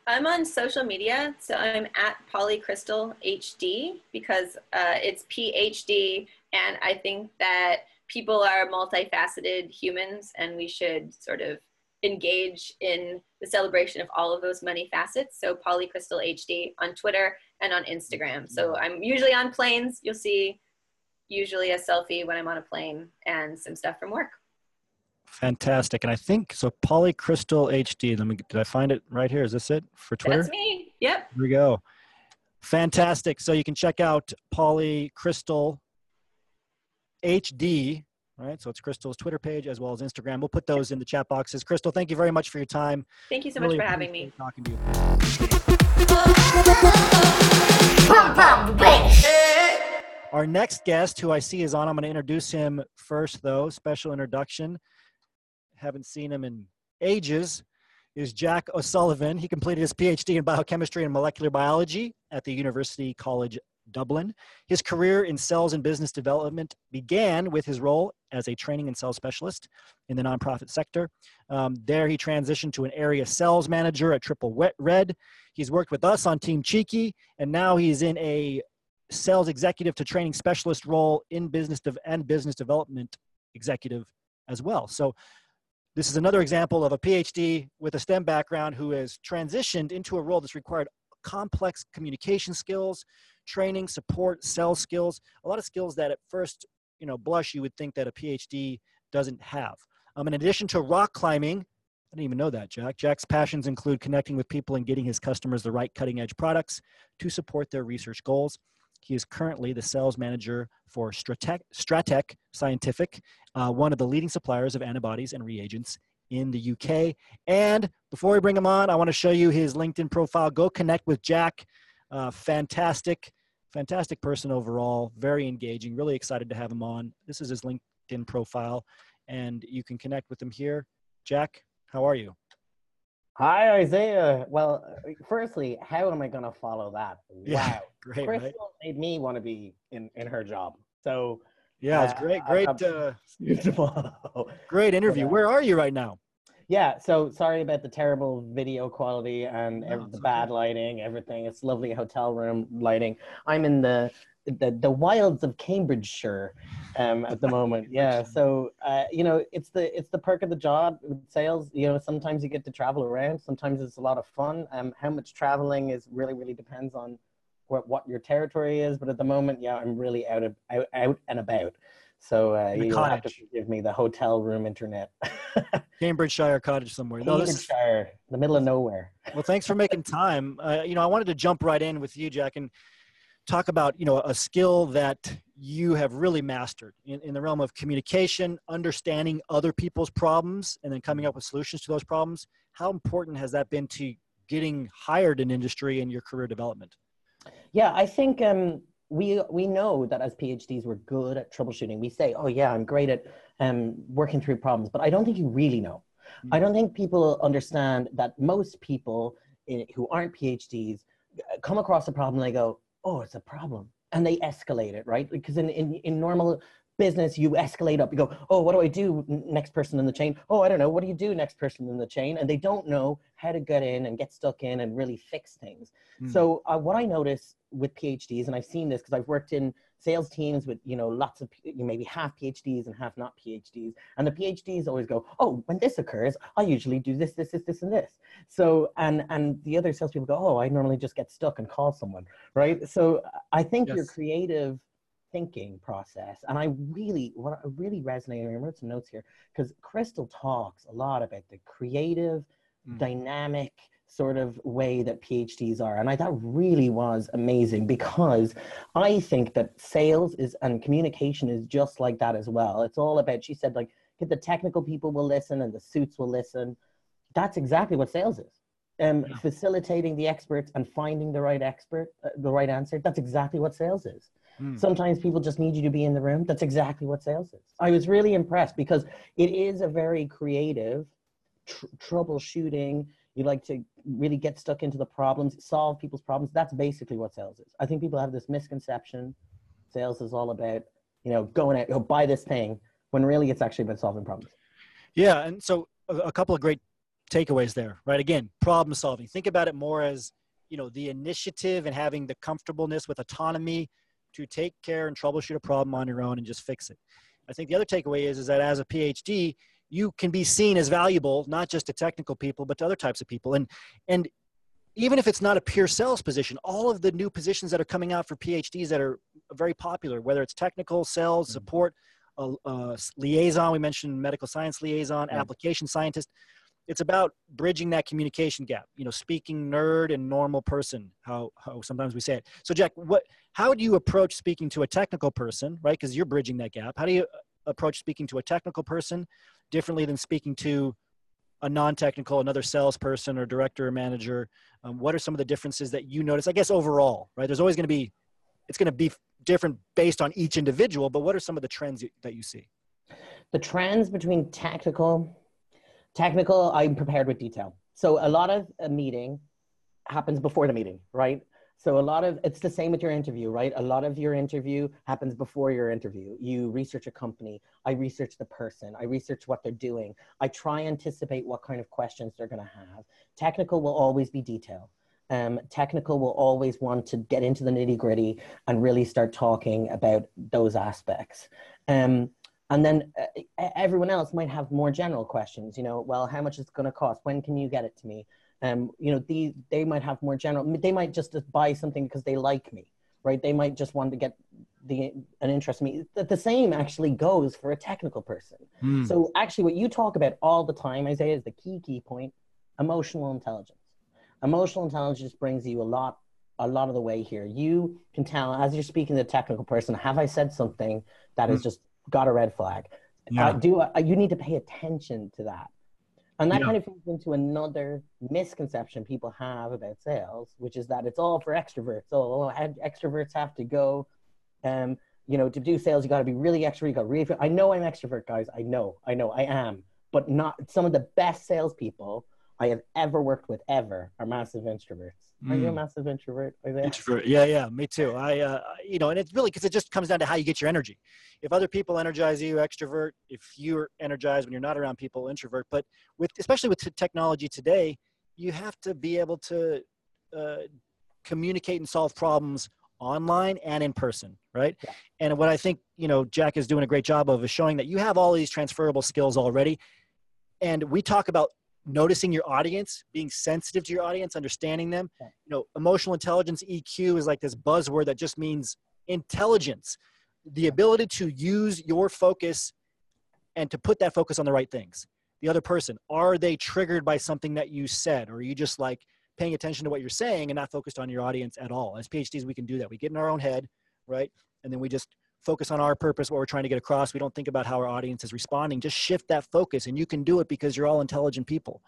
I'm on social media, so I'm at Polycrystal HD because uh, it's PhD, and I think that people are multifaceted humans, and we should sort of engage in the celebration of all of those many facets. So Polycrystal HD on Twitter and on Instagram. So I'm usually on planes. You'll see usually a selfie when I'm on a plane and some stuff from work. Fantastic and i think so polycrystal hd let me did i find it right here is this it for twitter That's me. Yep. Here we go. Fantastic. So you can check out Polycrystal HD. All right. So it's Crystal's Twitter page as well as Instagram. We'll put those in the chat boxes. Crystal, thank you very much for your time. Thank you so Really much for having me. Talking to you. Our next guest, who I see is on, I'm going to introduce him first, though. Special introduction. Haven't seen him in ages. Is Jack O'Sullivan. He completed his PhD in biochemistry and molecular biology at the University College Dublin. His career in sales and business development began with his role as a training and sales specialist in the nonprofit sector. Um, there, he transitioned to an area sales manager at Triple Wet Red. He's worked with us on Team Cheeky, and now he's in a sales executive to training specialist role in business and business development executive as well. So this is another example of a PhD with a STEM background who has transitioned into a role that's required complex communication skills, training, support, sales skills, a lot of skills that at first, you know, blush you would think that a PhD doesn't have. Um, in addition to rock climbing, I didn't even know that, Jack. Jack's passions include connecting with people and getting his customers the right cutting edge products to support their research goals. He is currently the sales manager for Stratech, Stratech Scientific, uh, one of the leading suppliers of antibodies and reagents in the UK. And before we bring him on, I want to show you his LinkedIn profile. Go connect with Jack. Uh, fantastic, fantastic person overall. Very engaging. Really excited to have him on. This is his LinkedIn profile, and you can connect with him here. Jack, how are you? Hi, Isaiah. Well, firstly, how am I going to follow that? Yeah, Wow. great, Crystal right? made me want to be in, in her job. So, Yeah, it's great, great, uh, great interview. uh, Where are you right now? yeah, so sorry about the terrible video quality and No, the okay. bad lighting, everything. It's lovely hotel room lighting. I'm in the the, the wilds of Cambridgeshire um, at the moment. Yeah, so uh, you know, it's the it's the perk of the job with sales. You know, sometimes you get to travel around. Sometimes it's a lot of fun. Um, how much traveling is really really depends on what what your territory is. But at the moment, yeah, I'm really out of out, out and about. So uh, you'll have to forgive me the hotel room internet. Cambridgeshire Cottage somewhere. No, Cambridgeshire, the middle of nowhere. well, thanks for making time. Uh, you know, I wanted to jump right in with you, Jack, and talk about you know a skill that you have really mastered in, in the realm of communication, understanding other people's problems, and then coming up with solutions to those problems. How important has that been to getting hired in industry and your career development? Yeah, I think um, we we know that as PhDs we're good at troubleshooting. We say, "Oh yeah, I'm great at um, working through problems," but I don't think you really know. I don't think people understand that most people in, who aren't PhDs uh, come across a problem and they go, "Oh, it's a problem," and they escalate it, right? Because in in, in normal business you escalate up you go oh what do i do next person in the chain oh i don't know what do you do next person in the chain and they don't know how to get in and get stuck in and really fix things Mm. so uh, what I notice with PhDs, and I've seen this because I've worked in sales teams with you know lots of you maybe half PhDs and half not PhDs, and the PhDs always go, oh, when this occurs, I usually do this, this, this, this, and this. So and and the other salespeople go, oh, I normally just get stuck and call someone, right? So I think your Yes. creative thinking process, and I really what I really resonated. I wrote some notes here because Crystal talks a lot about the creative, Mm. dynamic sort of way that PhDs are. And I that really was amazing because I think that sales is and communication is just like that as well. It's all about she said like get the technical people will listen and the suits will listen. That's exactly what sales is. Um, Yeah. facilitating the experts and finding the right expert, uh, the right answer. That's exactly what sales is. Mm. Sometimes people just need you to be in the room. That's exactly what sales is. I was really impressed because it is a very creative, tr- troubleshooting. You like to really get stuck into the problems, solve people's problems. That's basically what sales is. I think people have this misconception. Sales is all about, you know, going out, oh, buy this thing, when really it's actually about solving problems. Yeah, and so a, a couple of great takeaways there, right? Again, problem solving. Think about it more as you know the initiative and having the comfortableness with autonomy to take care and troubleshoot a problem on your own and just fix it. I think the other takeaway is is that as a PhD, you can be seen as valuable not just to technical people but to other types of people, and and even if it's not a pure sales position, all of the new positions that are coming out for PhDs that are very popular, whether it's technical, sales, Mhm. support, liaison, we mentioned medical science liaison, Yeah. application scientist. It's about bridging that communication gap. You know, speaking nerd and normal person. How how sometimes we say it. So, Jack, what? How do you approach speaking to a technical person, right? Because you're bridging that gap. How do you approach speaking to a technical person differently than speaking to a non-technical, another salesperson or director or manager? Um, what are some of the differences that you notice? I guess overall, right? There's always going to be, it's going to be different based on each individual. But what are some of the trends that you see? the trends between technical technical i'm prepared with detail. So a lot of a meeting happens before the meeting right? So a lot of it's the same with your interview right? A lot of your interview happens before your interview. You research a company i research the person i research what they're doing i try anticipate what kind of questions they're going to have. Technical will always be detail. Um, technical will always want to get into the nitty gritty and really start talking about those aspects. Um, and then uh, everyone else might have more general questions. You know, well, how much is it going to cost? When can you get it to me? Um, you know, the, they might have more general. They might just buy something because they like me, right? They might just want to get the an interest in me. The, the same actually goes for a technical person. Hmm. So actually, what you talk about all the time, Isaiah, is the key key point: emotional intelligence. Emotional intelligence brings you a lot a lot of the way here. You can tell as you're speaking to a technical person, have I said something that has just got a red flag? Yeah. Uh, do uh, you need to pay attention to that? And that Yeah. kind of feeds into another misconception people have about sales, which is that it's all for extroverts. Oh, extroverts have to go. Um, you know, to do sales, you got to be really extrovert. You got really. I know I'm extrovert, guys. I know, I know, I am. But not some of the best salespeople I have ever worked with ever are massive introverts. Are you a Mm. massive introvert? Introvert. Yeah, yeah, me too. I, uh, you know, and it's really because it just comes down to how you get your energy. If other people energize you, extrovert. If you're energized when you're not around people, introvert. But with, especially with t- technology today, you have to be able to uh, communicate and solve problems online and in person, right? Yeah. And what I think, you know, Jack is doing a great job of is showing that you have all these transferable skills already. And we talk about noticing your audience, being sensitive to your audience, understanding them. You know, emotional intelligence EQ is like this buzzword that just means intelligence, the ability to use your focus and to put that focus on the right things. The other person, are they triggered by something that you said, or are you just like paying attention to what you're saying and not focused on your audience at all? As PhDs, we can do that. We get in our own head, right? And then we just focus on our purpose, what we're trying to get across. We don't think about how our audience is responding. Just shift that focus, and you can do it because you're all intelligent people.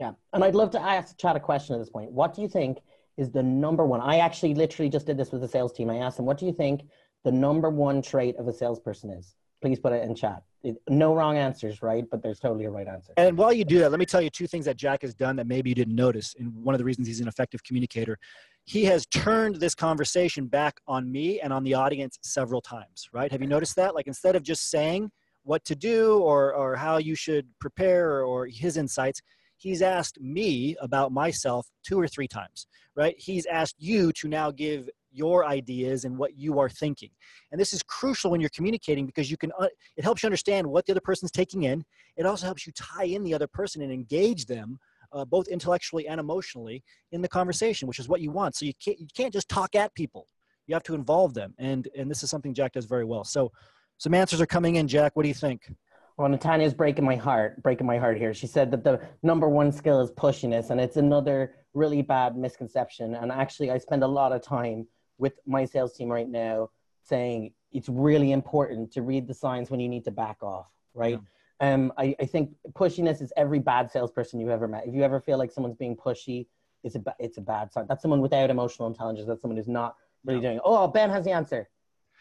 Yeah. And I'd love to ask Chad a question at this point. What do you think is the number one? I actually literally just did this with the sales team. I asked them, what do you think the number one trait of a salesperson is? Please put it in chat. It, no wrong answers, right? But there's totally a right answer. And while you do that, let me tell you two things that Jack has done that maybe you didn't notice. And one of the reasons he's an effective communicator, he has turned this conversation back on me and on the audience several times, right? Have you noticed that? Like instead of just saying what to do or, or how you should prepare or, or his insights, he's asked me about myself two or three times, right? He's asked you to now give your ideas and what you are thinking. And this is crucial when you're communicating because you can, uh, it helps you understand what the other person's taking in. It also helps you tie in the other person and engage them uh, both intellectually and emotionally in the conversation, which is what you want. So you can't, you can't just talk at people. You have to involve them. And, and this is something Jack does very well. So some answers are coming in, Jack. What do you think? Well, Natania's breaking my heart, breaking my heart here. She said that the number one skill is pushiness, and it's another really bad misconception. And actually, I spend a lot of time with my sales team right now saying it's really important to read the signs when you need to back off, right? Um, I, I think pushiness is every bad salesperson you've ever met. If you ever feel like someone's being pushy, it's a, ba- it's a bad sign. That's someone without emotional intelligence. That's someone who's not really doing, oh, Ben has the answer.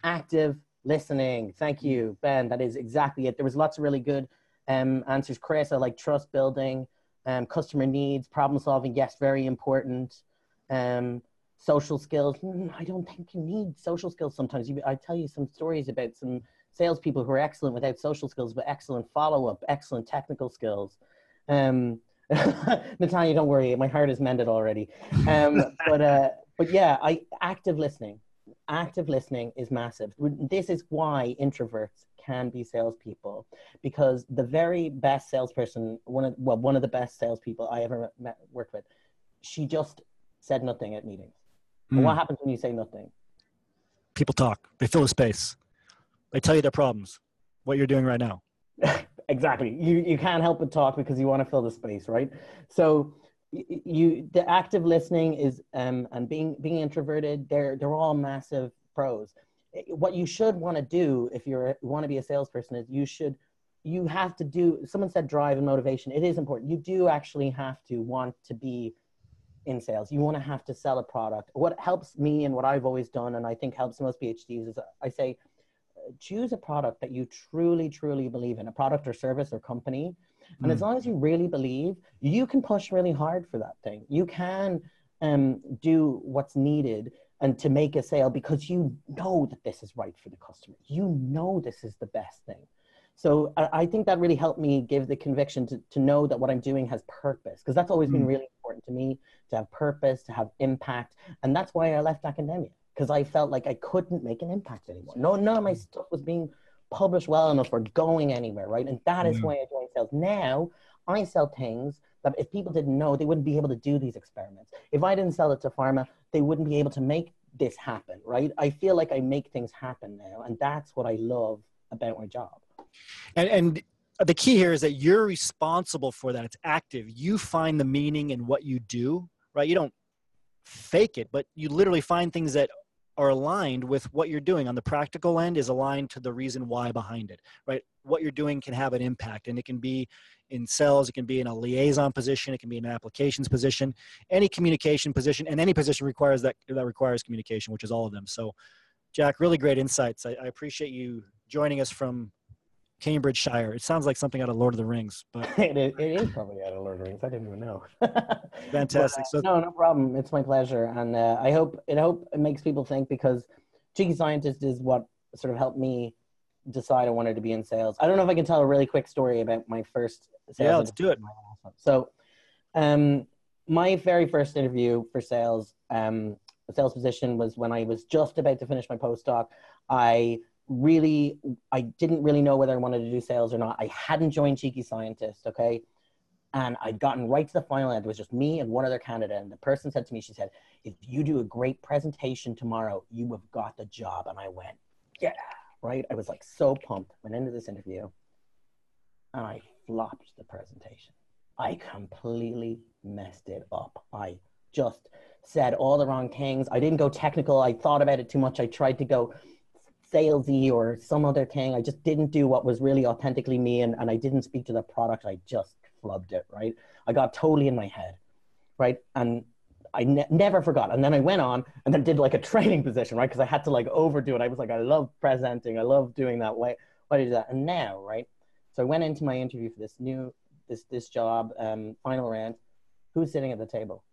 Active listening. Thank you, Ben. That is exactly it. There was lots of really good um, answers. Chris, I like trust building, um, customer needs, problem solving. Yes, very important. Um, social skills. Mm, I don't think you need social skills sometimes. You, I tell you some stories about some salespeople who are excellent without social skills, but excellent follow up, excellent technical skills. Um, Natalia, don't worry, my heart is mended already. Um, but uh, but yeah, I active listening. Active listening is massive. This is why introverts can be salespeople because the very best salesperson, one of well, one of the best salespeople I ever met, worked with, she just said nothing at meetings. Hmm. What happens when you say nothing? People talk, they fill a space, they tell you their problems, what you're doing right now. exactly. You you can't help but talk because you want to fill the space, right? So you the active listening is um and being being introverted. They're they're all massive pros. What you should want to do if you're want to be a salesperson is you should you have to do. Someone said drive and motivation. It is important. You do actually have to want to be in sales. You want to have to sell a product. What helps me and what I've always done, and I think helps most PhDs, is I say choose a product that you truly, truly believe in, a product or service or company. And as long as you really believe, you can push really hard for that thing. You can um, do what's needed and to make a sale because you know that this is right for the customer. You know this is the best thing. So I, I think that really helped me give the conviction to, to know that what I'm doing has purpose because that's always been really important important to me to have purpose, to have impact. And that's why I left academia because I felt like I couldn't make an impact anymore. No, none of my mm. stuff was being published well enough or going anywhere, right? And that is why I joined sales. Now I sell things that if people didn't know, they wouldn't be able to do these experiments. If I didn't sell it to pharma, they wouldn't be able to make this happen, right? I feel like I make things happen now, and that's what I love about my job. And, and the key here is that you're responsible for that. It's active. You find the meaning in what you do, right? You don't fake it, but you literally find things that are aligned with what you're doing. On the practical end is aligned to the reason why behind it right? What you're doing can have an impact and it can be in sales it can be in a liaison position it can be in an applications position any communication position and any position requires that that requires communication which is all of them. So jack really great insights. I, I appreciate you joining us from Cambridgeshire. It sounds like something out of Lord of the Rings, but it, is, it is probably out of Lord of the Rings. I didn't even know. Fantastic. But, uh, so no, no problem. It's my pleasure, and uh, I hope it hope it makes people think because cheeky scientist is what sort of helped me decide I wanted to be in sales. I don't know if I can tell a really quick story about my first. Sales yeah, let's do it. So, um, my very first interview for sales, um, sales position was when I was just about to finish my postdoc. I really I didn't really know whether I wanted to do sales or not. I hadn't joined Cheeky Scientist, okay? And I'd gotten right to the final end. It was just me and one other candidate. And the person said to me, she said, if you do a great presentation tomorrow, you have got the job. And I went, yeah, right? I was like so pumped. Went into this interview and I flopped the presentation. I completely messed it up. I just said all the wrong things. I didn't go technical. I thought about it too much. I tried to go salesy or some other thing. I just didn't do what was really authentically me and, and I didn't speak to the product. I just flubbed it, right? I got totally in my head, right? And I ne- never forgot. And then I went on and then did like a training position, right? Because I had to like overdo it. I was like, I love presenting. I love doing that. Why, why did that? And now, right? So I went into my interview for this new, this, this job, um, final round. Who's sitting at the table?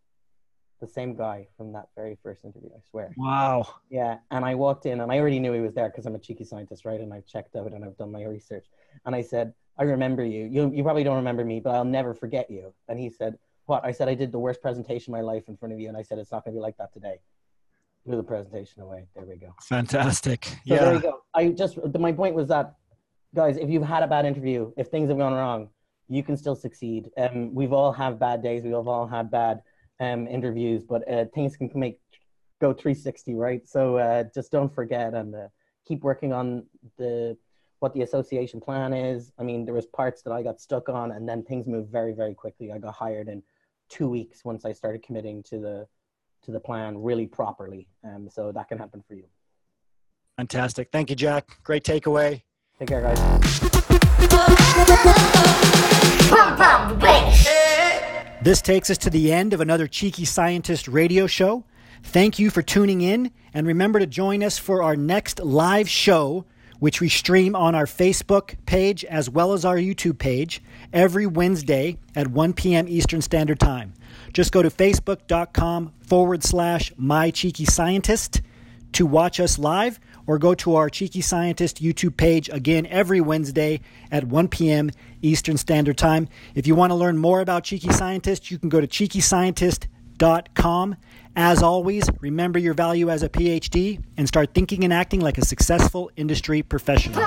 The same guy from that very first interview, I swear. Wow. Yeah. And I walked in and I already knew he was there because I'm a cheeky scientist, right? And I've checked out and I've done my research. And I said, I remember you. You, you probably don't remember me, but I'll never forget you. And he said, What? I said, I did the worst presentation of my life in front of you. And I said, It's not going to be like that today. Blew the presentation away. There we go. Fantastic. So yeah. there you go. I just, my point was that, guys, if you've had a bad interview, if things have gone wrong, you can still succeed. Um, we've all had bad days. We've all had bad um, interviews, but uh, things can make go 360, right? So uh, just don't forget and uh, keep working on the what the association plan is. I mean, there was parts that I got stuck on, and then things moved very, very quickly. I got hired in two weeks once I started committing to the to the plan really properly. Um, so that can happen for you. Fantastic. Thank you, Jack. Great takeaway. Take care, guys. This takes us to the end of another Cheeky Scientist radio show. Thank you for tuning in, and remember to join us for our next live show, which we stream on our Facebook page as well as our YouTube page every Wednesday at 1 p.m. Eastern Standard Time. Just go to facebook.com forward slash my cheeky scientist to watch us live or go to our Cheeky Scientist YouTube page again every Wednesday at 1 p.m. Eastern Standard Time. If you want to learn more about Cheeky Scientist, you can go to cheekyscientist.com. As always, remember your value as a PhD and start thinking and acting like a successful industry professional.